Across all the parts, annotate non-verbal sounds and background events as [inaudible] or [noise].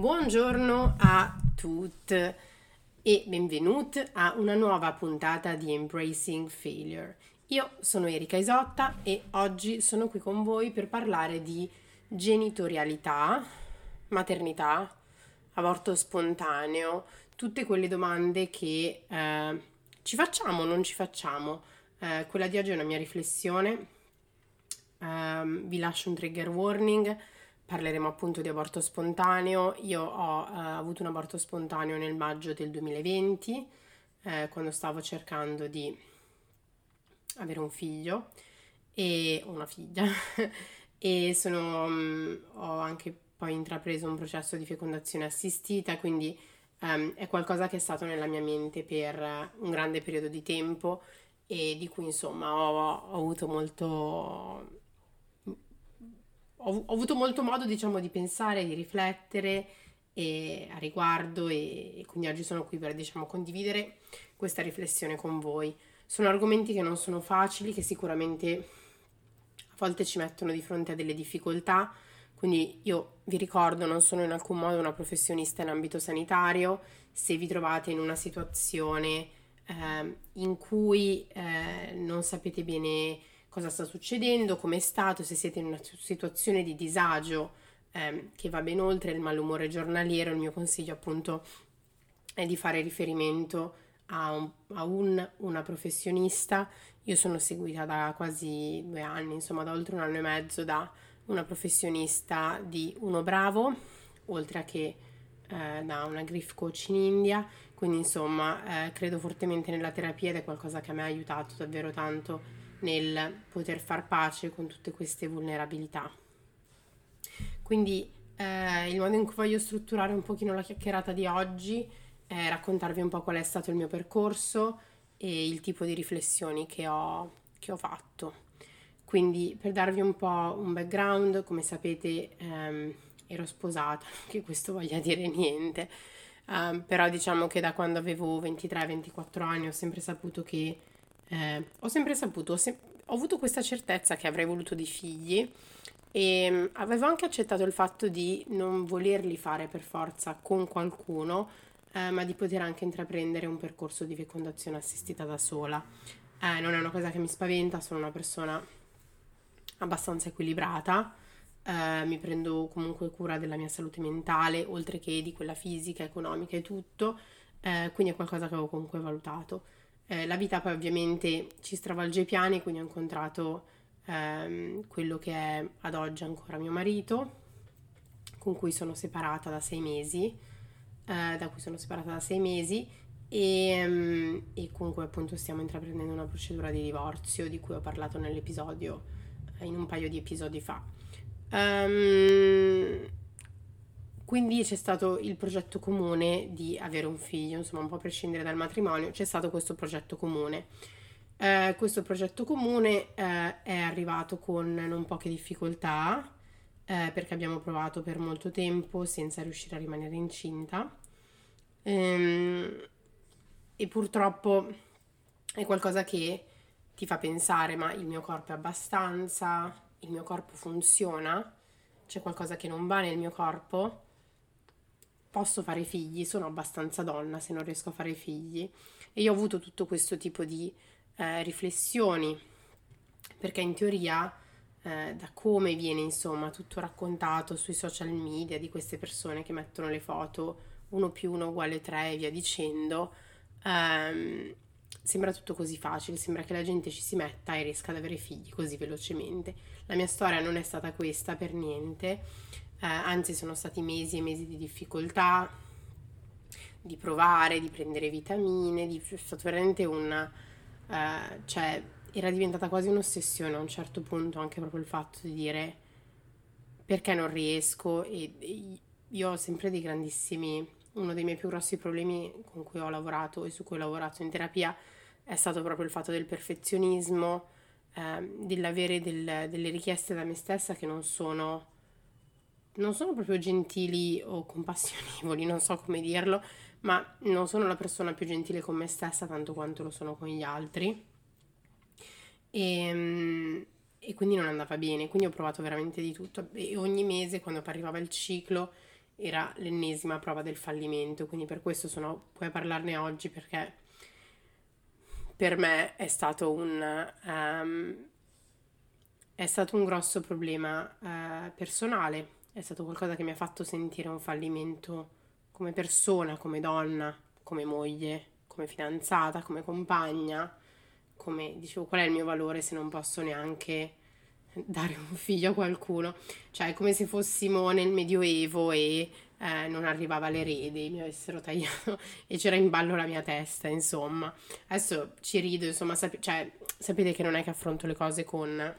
Buongiorno a tutti e benvenuti a una nuova puntata di Embracing Failure. Io sono Erika Isotta e oggi sono qui con voi per parlare di genitorialità, maternità, aborto spontaneo, tutte quelle domande che eh, ci facciamo o non ci facciamo. Eh, quella di oggi è una mia riflessione. Eh, vi lascio un trigger warning parleremo appunto di aborto spontaneo. Io ho uh, avuto un aborto spontaneo nel maggio del 2020, eh, quando stavo cercando di avere un figlio e una figlia [laughs] e sono, um, ho anche poi intrapreso un processo di fecondazione assistita, quindi um, è qualcosa che è stato nella mia mente per un grande periodo di tempo e di cui insomma ho, ho avuto molto ho, avuto molto modo, diciamo, di pensare, di riflettere e, a riguardo e, e, quindi oggi sono qui per, diciamo, condividere questa riflessione con voi. Sono argomenti che non sono facili, che sicuramente a volte ci mettono di fronte a delle difficoltà, quindi io vi ricordo, non sono in alcun modo una professionista in ambito sanitario, se vi trovate in una situazione eh, in cui eh, non sapete bene cosa sta succedendo, come è stato, se siete in una situazione di disagio ehm, che va ben oltre il malumore giornaliero, il mio consiglio appunto è di fare riferimento a, un, a un, una professionista. Io sono seguita da quasi due anni, insomma da oltre un anno e mezzo da una professionista di Uno Bravo, oltre che eh, da una grief coach in India, quindi insomma eh, credo fortemente nella terapia ed è qualcosa che me ha aiutato davvero tanto nel poter far pace con tutte queste vulnerabilità. Quindi eh, il modo in cui voglio strutturare un pochino la chiacchierata di oggi è raccontarvi un po' qual è stato il mio percorso e il tipo di riflessioni che ho, che ho fatto. Quindi per darvi un po' un background, come sapete ehm, ero sposata, [laughs] che questo voglia dire niente, um, però diciamo che da quando avevo 23-24 anni ho sempre saputo che eh, ho sempre saputo, ho, se- ho, avuto questa certezza che avrei voluto dei figli e mm, avevo anche accettato il fatto di non volerli fare per forza con qualcuno, eh, ma di poter anche intraprendere un percorso di fecondazione assistita da sola. Eh, non è una cosa che mi spaventa, sono una persona abbastanza equilibrata. Uh, mi prendo comunque cura della mia salute mentale, oltre che di quella fisica, economica e tutto, uh, quindi è qualcosa che avevo comunque valutato. Eh, la vita poi ovviamente ci stravolge i piani, quindi ho incontrato ehm, quello che è ad oggi ancora mio marito, con cui sono separata da sei mesi, eh, da cui sono separata da sei mesi e, um, e con appunto stiamo intraprendendo una procedura di divorzio di cui ho parlato nell'episodio, in un paio di episodi fa. Um, quindi c'è stato il progetto comune di avere un figlio, insomma un po' a prescindere dal matrimonio, c'è stato questo progetto comune. Eh, questo progetto comune eh, è arrivato con non poche difficoltà, eh, perché abbiamo provato per molto tempo senza riuscire a rimanere incinta. Ehm, e purtroppo è qualcosa che ti fa pensare, ma il mio corpo è abbastanza, il mio corpo funziona, c'è qualcosa che non va nel mio corpo posso fare figli, sono abbastanza donna se non riesco a fare figli. E io ho avuto tutto questo tipo di eh, riflessioni, perché in teoria, eh, da come viene insomma tutto raccontato sui social media di queste persone che mettono le foto 1 più 1 uguale 3 e via dicendo, ehm, sembra tutto così facile, sembra che la gente ci si metta e riesca ad avere figli così velocemente. La mia storia non è stata questa per niente eh, anzi sono stati mesi e mesi di difficoltà, di provare, di prendere vitamine, di, è stato veramente un... Eh, cioè era diventata quasi un'ossessione a un certo punto anche proprio il fatto di dire perché non riesco? E, e io ho sempre dei grandissimi uno dei miei più grossi problemi con cui ho lavorato e su cui ho lavorato in terapia è stato proprio il fatto del perfezionismo, eh, dell'avere del, delle richieste da me stessa che non sono non sono proprio gentili o compassionevoli, non so come dirlo, ma non sono la persona più gentile con me stessa tanto quanto lo sono con gli altri. E, ehm, e quindi non andava bene, quindi ho provato veramente di tutto e ogni mese quando arrivava il ciclo era l'ennesima prova del fallimento, quindi per questo sono qui a parlarne oggi perché per me è stato un, um, è stato un grosso problema uh, personale, è stato qualcosa che mi ha fatto sentire un fallimento come persona, come donna, come moglie, come fidanzata, come compagna, come dicevo qual è il mio valore se non posso neanche dare un figlio a qualcuno, cioè è come se fossimo nel Medioevo e eh, non arrivava l'erede, mi avessero tagliato e c'era in ballo la mia testa, insomma. Adesso ci rido, insomma, sap- cioè, sapete che non è che affronto le cose con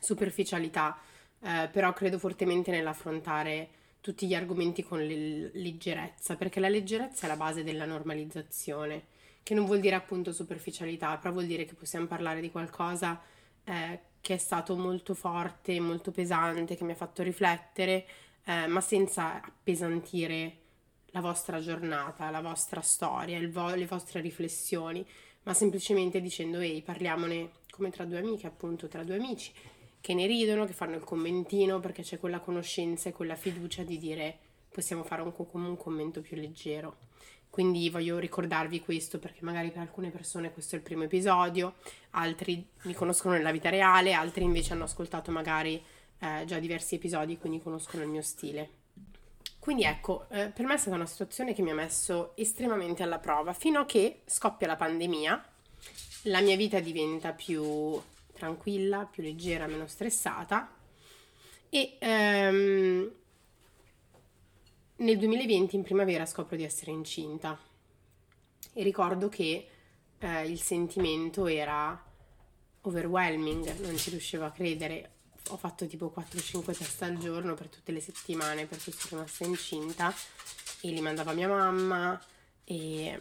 superficialità, eh, però credo fortemente nell'affrontare tutti gli argomenti con le- leggerezza, perché la leggerezza è la base della normalizzazione, che non vuol dire appunto superficialità, però vuol dire che possiamo parlare di qualcosa eh, che è stato molto forte, molto pesante, che mi ha fatto riflettere, eh, ma senza appesantire la vostra giornata, la vostra storia, vo- le vostre riflessioni, ma semplicemente dicendo ehi, parliamone come tra due amiche, appunto, tra due amici, che ne ridono, che fanno il commentino, perché c'è quella conoscenza e quella fiducia di dire possiamo fare un, un commento più leggero. Quindi voglio ricordarvi questo perché magari per alcune persone questo è il primo episodio, altri mi conoscono nella vita reale, altri invece hanno ascoltato magari eh, già diversi episodi, quindi conoscono il mio stile. Quindi ecco, eh, per me è stata una situazione che mi ha messo estremamente alla prova, fino a che scoppia la pandemia, la mia vita diventa più tranquilla, più leggera, meno stressata e ehm, nel 2020 in primavera scopro di essere incinta e ricordo che eh, il sentimento era overwhelming, non ci riuscivo a credere. Ho fatto tipo 4-5 test al giorno per tutte le settimane per cui sono rimasta incinta e li mandava mia mamma e,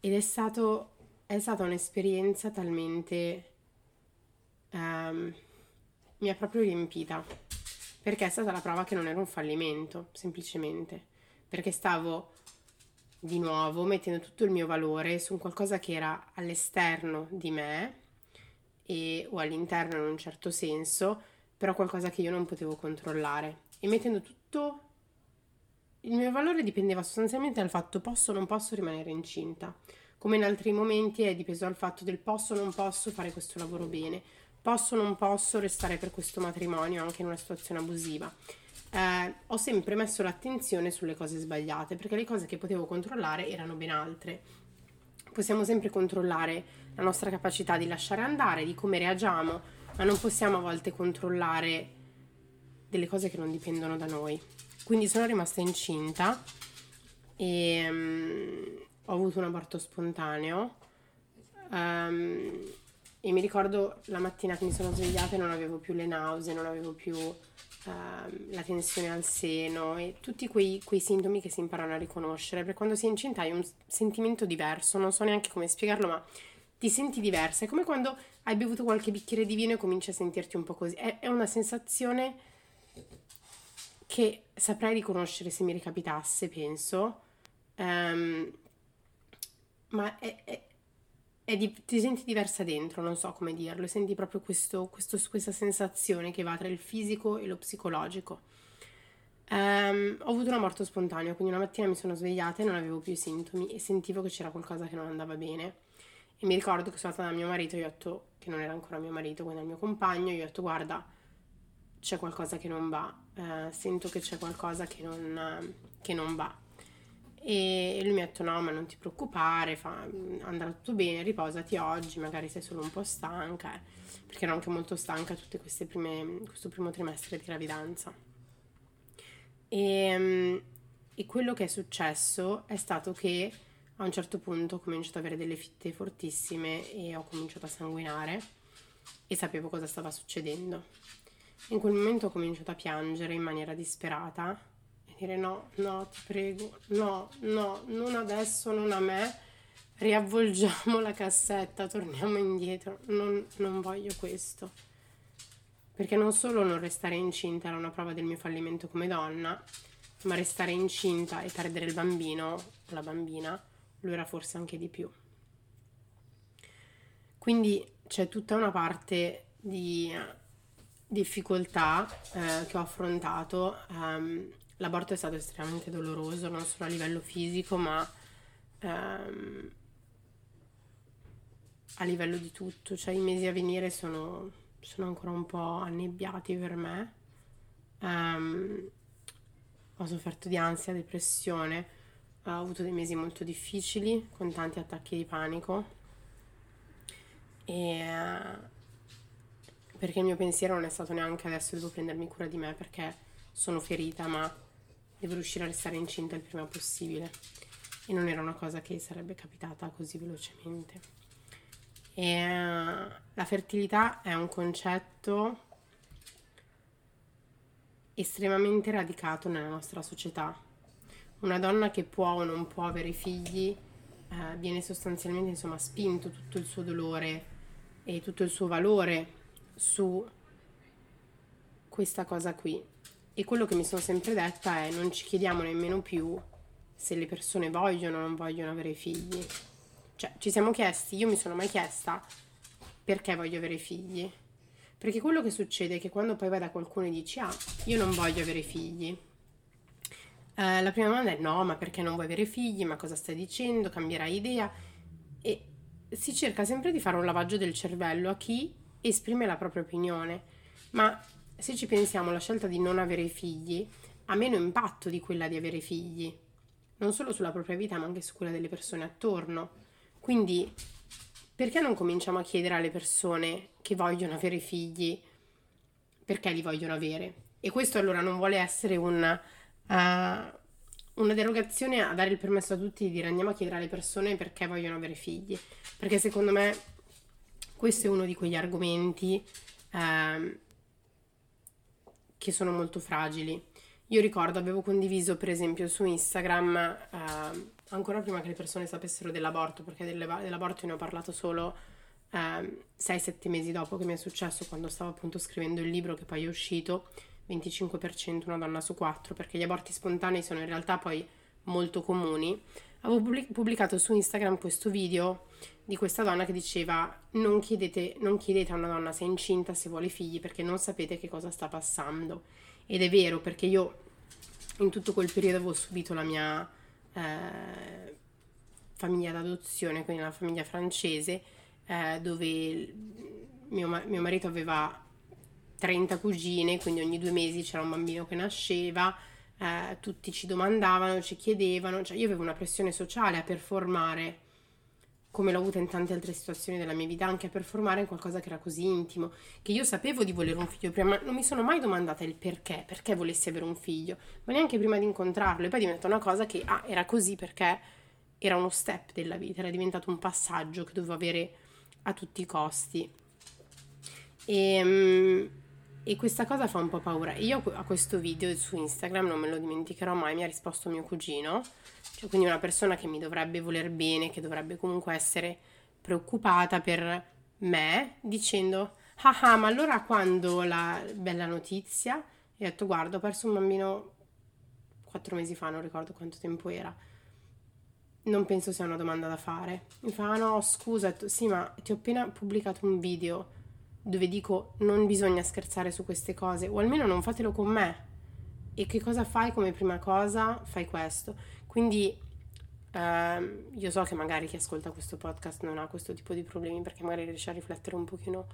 ed è, stato, è stata un'esperienza talmente... Um, mi ha proprio riempita perché è stata la prova che non era un fallimento, semplicemente perché stavo di nuovo mettendo tutto il mio valore su qualcosa che era all'esterno di me e, o all'interno in un certo senso, però qualcosa che io non potevo controllare e mettendo tutto il mio valore dipendeva sostanzialmente dal fatto posso o non posso rimanere incinta. Come in altri momenti è dipeso dal fatto del posso o non posso fare questo lavoro bene, posso o non posso restare per questo matrimonio anche in una situazione abusiva eh, ho sempre messo l'attenzione sulle cose sbagliate, perché le cose che potevo controllare erano ben altre. Possiamo sempre controllare la nostra capacità di lasciare andare, di come reagiamo, ma non possiamo a volte controllare delle cose che non dipendono da noi. Quindi sono rimasta incinta e um, ho avuto un aborto spontaneo. Um, e mi ricordo la mattina che mi sono svegliata e non avevo più le nausee, non avevo più uh, la tensione al seno e tutti quei, quei, sintomi che si imparano a riconoscere, perché quando sei incinta hai un sentimento diverso, non so neanche come spiegarlo, ma ti senti diversa, è come quando hai bevuto qualche bicchiere di vino e cominci a sentirti un po' così, è, è una sensazione che saprei riconoscere se mi ricapitasse, penso, um, ma è di, ti senti diversa dentro, non so come dirlo, senti proprio questo, questo, questa sensazione che va tra il fisico e lo psicologico. Um, ho avuto una morte spontanea, quindi una mattina mi sono svegliata e non avevo più sintomi e sentivo che c'era qualcosa che non andava bene. E mi ricordo che sono andata da mio marito, io ho detto che non era ancora mio marito, quindi al mio compagno, io ho detto guarda, c'è qualcosa che non va, uh, sento che c'è qualcosa che non, uh, che non va e lui mi ha detto no ma non ti preoccupare fa, andrà tutto bene riposati oggi magari sei solo un po' stanca. Perché ero anche molto stanca tutto questo primo trimestre di gravidanza. E, ehm, e, quello che è successo è stato che a un certo punto ho cominciato ad avere delle fitte fortissime e ho cominciato a sanguinare e sapevo cosa stava succedendo. In quel momento ho cominciato a piangere in maniera disperata dire no, no, ti prego, no, no, non adesso, non a me, riavvolgiamo la cassetta, torniamo indietro, non, non voglio questo. Perché non solo non restare incinta era una prova del mio fallimento come donna, ma restare incinta e perdere il bambino, la bambina, lo era forse anche di più. Quindi c'è tutta una parte di difficoltà eh, che ho affrontato um, l'aborto è stato estremamente doloroso, non solo a livello fisico, ma ehm, a livello di tutto. Cioè i mesi a venire sono, sono ancora un po' annebbiati per me. Um, ho sofferto di ansia, depressione, ho avuto dei mesi molto difficili con tanti attacchi di panico e perché il mio pensiero non è stato neanche adesso devo prendermi cura di me perché sono ferita ma devo riuscire a restare incinta il prima possibile e non era una cosa che sarebbe capitata così velocemente. E la fertilità è un concetto estremamente radicato nella nostra società. Una donna che può o non può avere figli eh, viene sostanzialmente insomma spinto tutto il suo dolore e tutto il suo valore su questa cosa qui. E quello che mi sono sempre detta è non ci chiediamo nemmeno più se le persone vogliono o non vogliono avere figli. Cioè, ci siamo chiesti, io mi sono mai chiesta perché voglio avere figli. Perché quello che succede è che quando poi vai da qualcuno e dici, ah, io non voglio avere figli, eh, la prima domanda è no, ma perché non vuoi avere figli? Ma cosa stai dicendo? Cambierai idea? E si cerca sempre di fare un lavaggio del cervello a chi esprime la propria opinione, ma se ci pensiamo la scelta di non avere figli ha meno impatto di quella di avere figli, non solo sulla propria vita ma anche su quella delle persone attorno. Quindi perché non cominciamo a chiedere alle persone che vogliono avere figli perché li vogliono avere? E questo allora non vuole essere un... Uh, una derogazione a dare il permesso a tutti di dire andiamo a chiedere alle persone perché vogliono avere figli, perché secondo me questo è uno di quegli argomenti eh, che sono molto fragili. Io ricordo, avevo condiviso per esempio su Instagram, eh, ancora prima che le persone sapessero dell'aborto, perché dell'aborto ne ho parlato solo eh, 6-7 mesi dopo che mi è successo, quando stavo appunto scrivendo il libro che poi è uscito, 25% una donna su 4, perché gli aborti spontanei sono in realtà poi molto comuni, avevo pubblicato su Instagram questo video di questa donna che diceva non chiedete, non chiedete a una donna se è incinta, se vuole figli, perché non sapete che cosa sta passando. Ed è vero, perché io in tutto quel periodo avevo subito la mia eh, famiglia d'adozione, quindi la famiglia francese, eh, dove mio, mio marito aveva 30 cugine, quindi ogni due mesi c'era un bambino che nasceva, eh, tutti ci domandavano, ci chiedevano, cioè io avevo una pressione sociale a performare, come l'ho avuta in tante altre situazioni della mia vita, anche a performare in qualcosa che era così intimo, che io sapevo di volere un figlio prima, ma non mi sono mai domandata il perché, perché volessi avere un figlio, ma neanche prima di incontrarlo, e poi diventa una cosa che, ah, era così perché era uno step della vita, era diventato un passaggio che dovevo avere a tutti i costi. E, ehm, e questa cosa fa un po' paura. Io a questo video su Instagram non me lo dimenticherò mai, mi ha risposto mio cugino, cioè quindi una persona che mi dovrebbe voler bene, che dovrebbe comunque essere preoccupata per me, dicendo, ah ah, ma allora quando la bella notizia, e ho detto, guarda, ho perso un bambino quattro mesi fa, non ricordo quanto tempo era, non penso sia una domanda da fare. Mi fa, ah no, scusa, sì, ma ti ho appena pubblicato un video dove dico non bisogna scherzare su queste cose, o almeno non fatelo con me. E che cosa fai come prima cosa? Fai questo. Quindi ehm, io so che magari chi ascolta questo podcast non ha questo tipo di problemi perché magari riesce a riflettere un pochino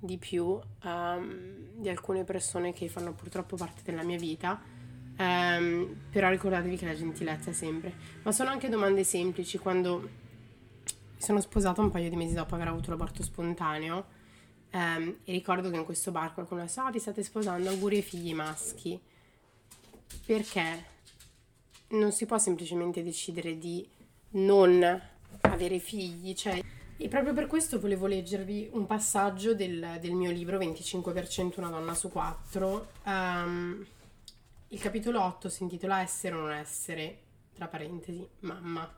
di più um, di alcune persone che fanno purtroppo parte della mia vita. Um, però ricordatevi che la gentilezza è sempre. Ma sono anche domande semplici. Quando mi sono sposata un paio di mesi dopo aver avuto l'aborto spontaneo, Um, e ricordo che in questo bar qualcuno ha Ah, vi state sposando, auguri ai figli maschi. Perché non si può semplicemente decidere di non avere figli, cioè. E proprio per questo volevo leggervi un passaggio del, del mio libro 25% una donna su 4. Um, ehm, il capitolo 8 si intitola Essere o non essere, tra parentesi, mamma.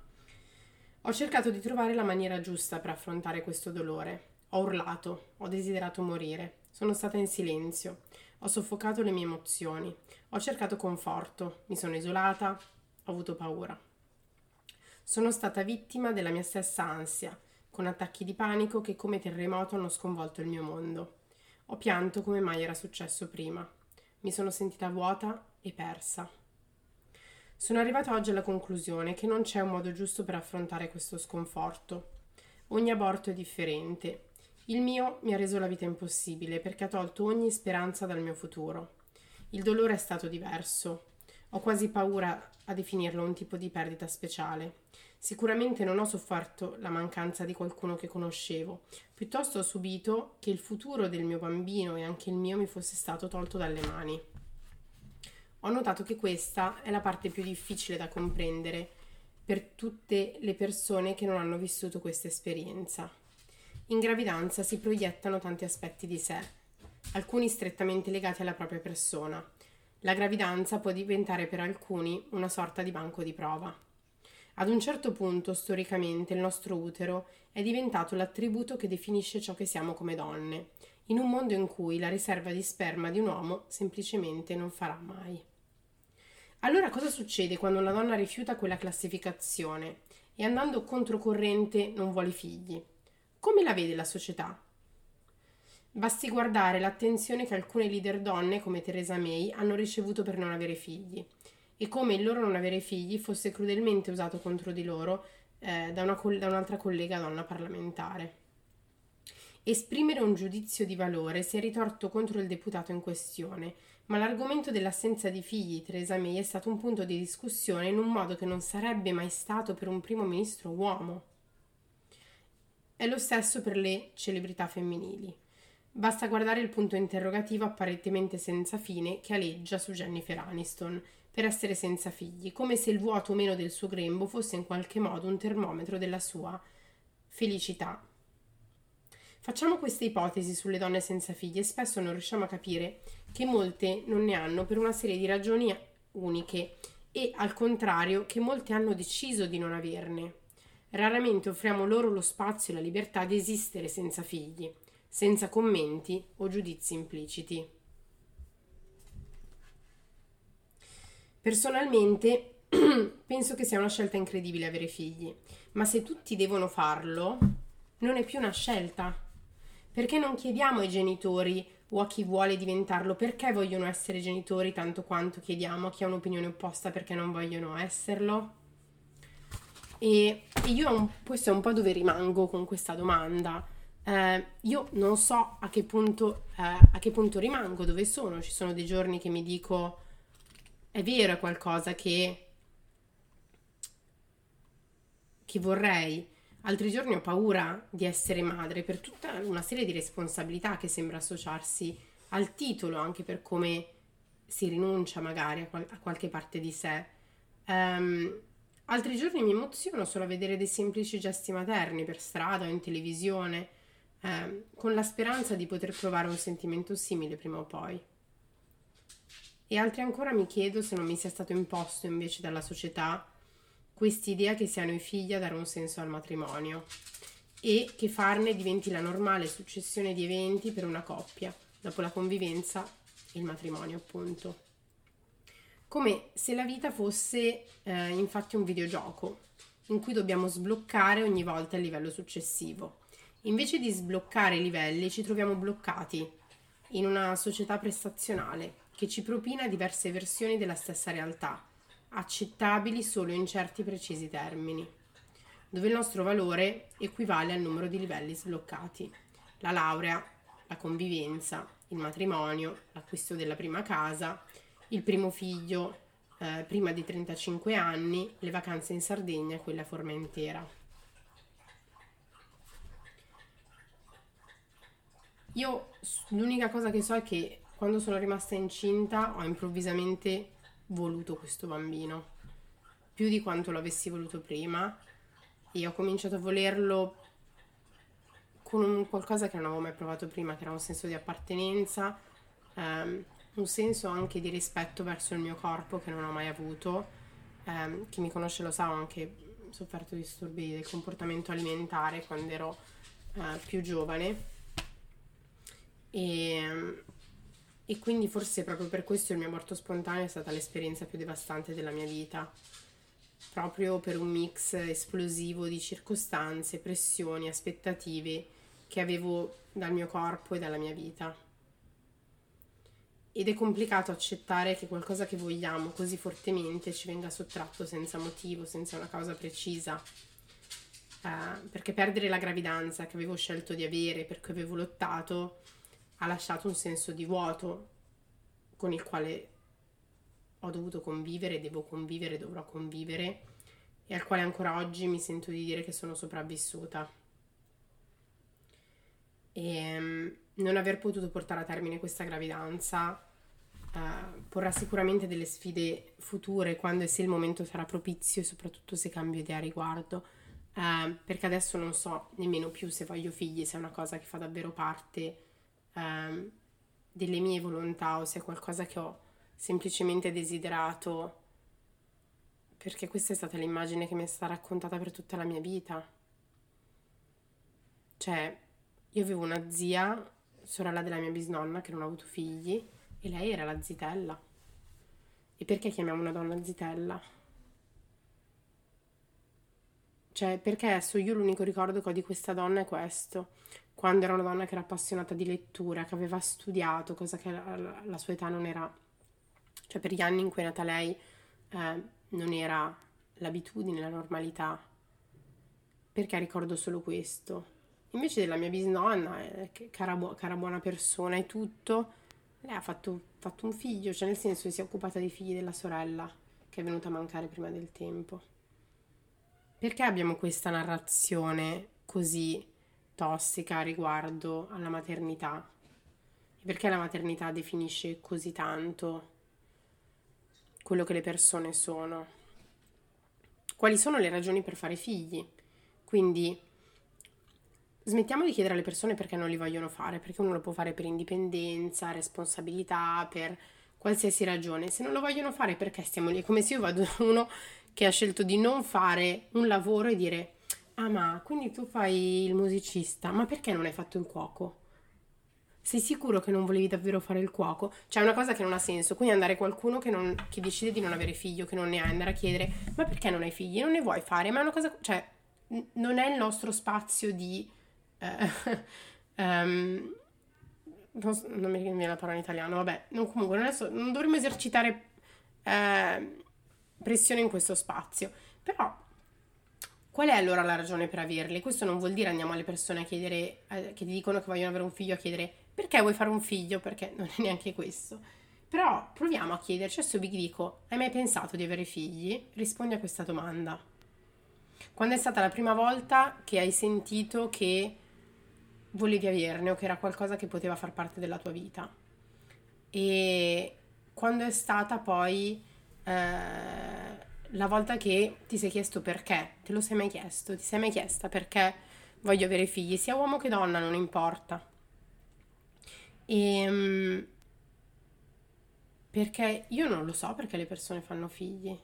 Ho cercato di trovare la maniera giusta per affrontare questo dolore ho urlato, ho desiderato morire, sono stata in silenzio, ho soffocato le mie emozioni, ho cercato conforto, mi sono isolata, ho avuto paura. Sono stata vittima della mia stessa ansia, con attacchi di panico che come terremoto hanno sconvolto il mio mondo. Ho pianto come mai era successo prima. Mi sono sentita vuota e persa. Sono arrivata oggi alla conclusione che non c'è un modo giusto per affrontare questo sconforto. Ogni aborto è differente. Il mio mi ha reso la vita impossibile perché ha tolto ogni speranza dal mio futuro. Il dolore è stato diverso. Ho quasi paura a definirlo un tipo di perdita speciale. Sicuramente non ho sofferto la mancanza di qualcuno che conoscevo, piuttosto ho subito che il futuro del mio bambino e anche il mio mi fosse stato tolto dalle mani ho notato che questa è la parte più difficile da comprendere per tutte le persone che non hanno vissuto questa esperienza. In gravidanza si proiettano tanti aspetti di sé, alcuni strettamente legati alla propria persona. La gravidanza può diventare per alcuni una sorta di banco di prova. Ad un certo punto, storicamente, il nostro utero è diventato l'attributo che definisce ciò che siamo come donne, in un mondo in cui la riserva di sperma di un uomo semplicemente non farà mai. Allora cosa succede quando una donna rifiuta quella classificazione e andando controcorrente non vuole figli? Come la vede la società? Basti guardare l'attenzione che alcune leader donne come Theresa May hanno ricevuto per non avere figli e come il loro non avere figli fosse crudelmente usato contro di loro eh, da, una, da un'altra collega donna parlamentare. Esprimere un giudizio di valore si è ritorto contro il deputato in questione ma l'argomento dell'assenza di figli di Theresa May è stato un punto di discussione in un modo che non sarebbe mai stato per un primo ministro uomo. È lo stesso per le celebrità femminili. Basta guardare il punto interrogativo apparentemente senza fine che aleggia su Jennifer Aniston per essere senza figli, come se il vuoto o meno del suo grembo fosse in qualche modo un termometro della sua felicità Facciamo queste ipotesi sulle donne senza figli e spesso non riusciamo a capire che molte non ne hanno per una serie di ragioni uniche e al contrario che molte hanno deciso di non averne. Raramente offriamo loro lo spazio e la libertà di esistere senza figli, senza commenti o giudizi impliciti. Personalmente [clears throat] penso che sia una scelta incredibile avere figli, ma se tutti devono farlo, non è più una scelta, perché non chiediamo ai genitori o a chi vuole diventarlo perché vogliono essere genitori tanto quanto chiediamo a chi ha un'opinione opposta perché non vogliono esserlo? E, io questo è un po' dove rimango con questa domanda. Eh, io non so a che, punto, eh, a che punto rimango, dove sono. Ci sono dei giorni che mi dico è vero, è qualcosa che, che vorrei Altri giorni ho paura di essere madre per tutta una serie di responsabilità che sembra associarsi al titolo, anche per come si rinuncia magari a, qual- a qualche parte di sé. Um, altri giorni mi emoziono solo a vedere dei semplici gesti materni per strada o in televisione, um, con la speranza di poter provare un sentimento simile prima o poi. E altri ancora mi chiedo se non mi sia stato imposto invece dalla società quest'idea che siano i figli a dare un senso al matrimonio e che farne diventi la normale successione di eventi per una coppia, dopo la convivenza e il matrimonio appunto. Come se la vita fosse eh, infatti un videogioco in cui dobbiamo sbloccare ogni volta il livello successivo. Invece di sbloccare i livelli ci troviamo bloccati in una società prestazionale che ci propina diverse versioni della stessa realtà accettabili solo in certi precisi termini, dove il nostro valore equivale al numero di livelli sbloccati. La laurea, la convivenza, il matrimonio, l'acquisto della prima casa, il primo figlio eh, prima di 35 anni, le vacanze in Sardegna quella Formentera. Io l'unica cosa che so è che quando sono rimasta incinta ho improvvisamente voluto questo bambino, più di quanto lo avessi voluto prima e ho cominciato a volerlo con un qualcosa che non avevo mai provato prima, che era un senso di appartenenza, ehm, un senso anche di rispetto verso il mio corpo che non ho mai avuto. Ehm, chi mi conosce lo sa, ho anche sofferto disturbi del comportamento alimentare quando ero eh, più giovane. E e quindi forse proprio per questo il mio aborto spontaneo è stata l'esperienza più devastante della mia vita, proprio per un mix esplosivo di circostanze, pressioni, aspettative che avevo dal mio corpo e dalla mia vita. Ed è complicato accettare che qualcosa che vogliamo così fortemente ci venga sottratto senza motivo, senza una causa precisa. Uh, perché perdere la gravidanza che avevo scelto di avere, per cui avevo lottato, ha lasciato un senso di vuoto con il quale ho dovuto convivere, devo convivere, dovrò convivere e al quale ancora oggi mi sento di dire che sono sopravvissuta. E um, non aver potuto portare a termine questa gravidanza uh, porrà sicuramente delle sfide future quando e se il momento sarà propizio e soprattutto se cambio idea a riguardo. Uh, perché adesso non so nemmeno più se voglio figli, se è una cosa che fa davvero parte uh, delle mie volontà o se è qualcosa che ho semplicemente desiderato perché questa è stata l'immagine che mi è stata raccontata per tutta la mia vita. Cioè, io avevo una zia sorella della mia bisnonna che non ha avuto figli e lei era la zitella. E perché chiamiamo una donna zitella? Cioè, perché adesso io l'unico ricordo che ho di questa donna è questo. Quando era una donna che era appassionata di lettura, che aveva studiato, cosa che la, la sua età non era. Cioè, per gli anni in cui è nata lei eh, non era l'abitudine, la normalità. Perché ricordo solo questo? Invece della mia bisnonna, eh, cara, bu- cara, buona persona e tutto, lei ha fatto, fatto un figlio, cioè nel senso che si è occupata dei figli della sorella che è venuta a mancare prima del tempo. Perché abbiamo questa narrazione così tossica riguardo alla maternità? Perché la maternità definisce così tanto quello che le persone sono? Quali sono le ragioni per fare figli? Quindi smettiamo di chiedere alle persone perché non li vogliono fare, perché uno lo può fare per indipendenza, responsabilità, per qualsiasi ragione. Se non lo vogliono fare, perché stiamo lì? È come se io vado da uno che ha scelto di non fare un lavoro e dire Ah, ma quindi tu fai il musicista, ma perché non hai fatto il cuoco? Sei sicuro che non volevi davvero fare il cuoco? Cioè, è una cosa che non ha senso. Quindi andare qualcuno che, non, che decide di non avere figlio, che non ne ha, andare a chiedere, ma perché non hai figli? Non ne vuoi fare? Ma è una cosa, cioè, non è il nostro spazio di um, [laughs] non, non, mi viene la parola in italiano, vabbè, non, comunque non, so, non dovremmo esercitare eh, pressione in questo spazio, però qual è allora la ragione per averli? Questo non vuol dire andiamo alle persone a chiedere, eh, che ti dicono che vogliono avere un figlio, a chiedere perché vuoi fare un figlio, perché non è neanche questo. Però proviamo a chiederci, adesso vi dico, hai mai pensato di avere figli? Rispondi a questa domanda. Quando è stata la prima volta che hai sentito che volevi averne o che era qualcosa che poteva far parte della tua vita. E quando è stata poi eh, la volta che ti sei chiesto perché, te lo sei mai chiesto, ti sei mai chiesta perché voglio avere figli, sia uomo che donna, non importa. E, ehm, perché io non lo so perché le persone fanno figli.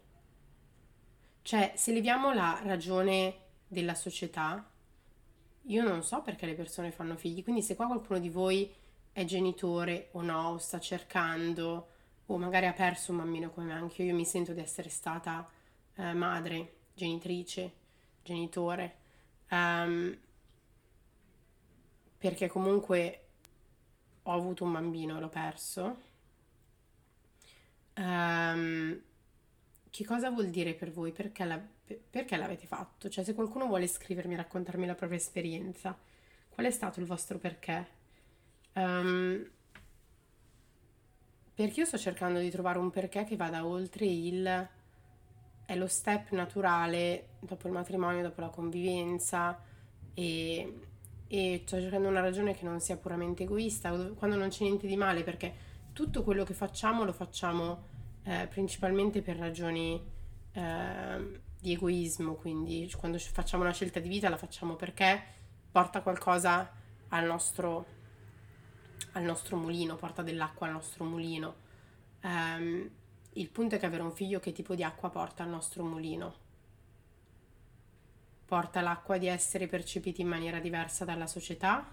Cioè, se leviamo la ragione della società, io non so perché le persone fanno figli, quindi se qua qualcuno di voi è genitore o no, o sta cercando, o magari ha perso un bambino come me, anche io, mi sento di essere stata eh, madre, genitrice, genitore, um, perché comunque ho avuto un bambino e l'ho perso. Um, che cosa vuol dire per voi? Perché la, perché l'avete fatto? Cioè, se qualcuno vuole scrivermi e raccontarmi la propria esperienza, qual è stato il vostro perché? Um, perché io sto cercando di trovare un perché che vada oltre il è lo step naturale dopo il matrimonio, dopo la convivenza e, e sto cercando una ragione che non sia puramente egoista, quando non c'è niente di male, perché tutto quello che facciamo lo facciamo eh, principalmente per ragioni eh, di egoismo, quindi quando facciamo una scelta di vita la facciamo perché porta qualcosa al nostro, al nostro mulino, porta dell'acqua al nostro mulino. Um, il punto è che avere un figlio che tipo di acqua porta al nostro mulino? Porta l'acqua di essere percepiti in maniera diversa dalla società,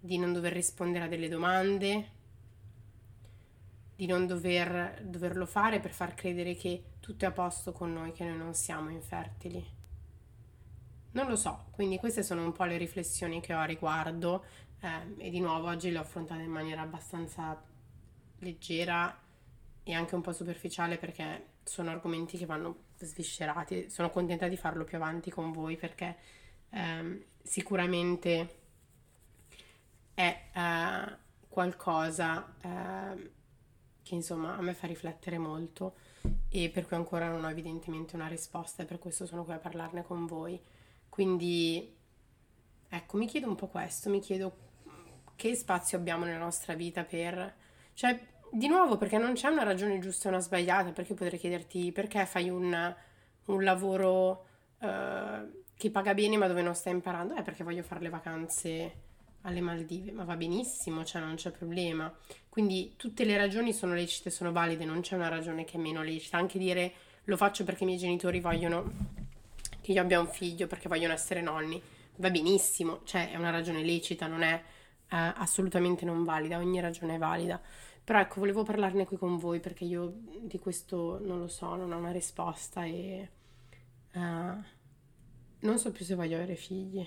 di non dover rispondere a delle domande, di non dover, doverlo fare per far credere che tutto è a posto con noi, che noi non siamo infertili. Non lo so, quindi queste sono un po' le riflessioni che ho a riguardo eh, e di nuovo oggi le ho affrontate in maniera abbastanza leggera e anche un po' superficiale perché sono argomenti che vanno sviscerati. Sono contenta di farlo più avanti con voi perché ehm, sicuramente è eh, qualcosa eh, che insomma a me fa riflettere molto e per cui ancora non ho evidentemente una risposta e per questo sono qui a parlarne con voi. Quindi ecco, mi chiedo un po' questo, mi chiedo che spazio abbiamo nella nostra vita per... Cioè, di nuovo, perché non c'è una ragione giusta e una sbagliata, perché potrei chiederti perché fai un, un lavoro uh, che paga bene ma dove non stai imparando? Eh, perché voglio fare le vacanze alle Maldive, ma va benissimo, cioè non c'è problema. Quindi tutte le ragioni sono lecite, sono valide, non c'è una ragione che è meno lecita. Anche dire lo faccio perché i miei genitori vogliono che io abbia un figlio, perché vogliono essere nonni, va benissimo, cioè è una ragione lecita, non è eh, assolutamente non valida, ogni ragione è valida. Però ecco, volevo parlarne qui con voi perché io di questo non lo so, non ho una risposta e uh, non so più se voglio avere figli.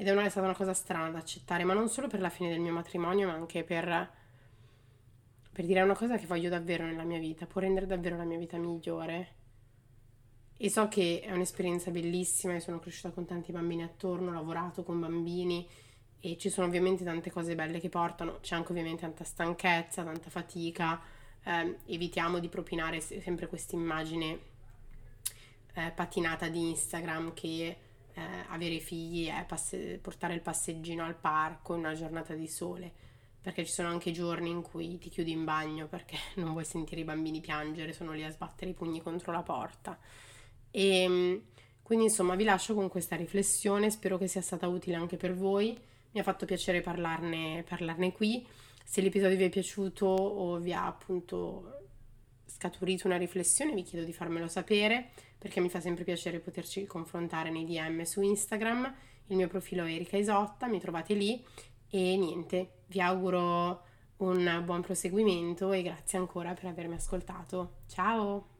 Ed è, una, è stata una cosa strana da accettare, ma non solo per la fine del mio matrimonio, ma anche per, per dire una cosa che voglio davvero nella mia vita, può rendere davvero la mia vita migliore. E so che è un'esperienza bellissima, io sono cresciuta con tanti bambini attorno, ho lavorato con bambini e ci sono ovviamente tante cose belle che portano, c'è anche ovviamente tanta stanchezza, tanta fatica, eh, evitiamo di propinare sempre questa immagine eh, patinata di Instagram che eh, avere figli è passe- portare il passeggino al parco in una giornata di sole, perché ci sono anche giorni in cui ti chiudi in bagno perché [laughs] non vuoi sentire i bambini piangere, sono lì a sbattere i pugni contro la porta. E ehm, quindi insomma vi lascio con questa riflessione, spero che sia stata utile anche per voi mi ha fatto piacere parlarne, parlarne qui. Se l'episodio vi è piaciuto o vi ha appunto scaturito una riflessione, vi chiedo di farmelo sapere perché mi fa sempre piacere poterci confrontare nei DM su Instagram. Il mio profilo è Erika Isotta, mi trovate lì e niente, vi auguro un buon proseguimento e grazie ancora per avermi ascoltato. Ciao!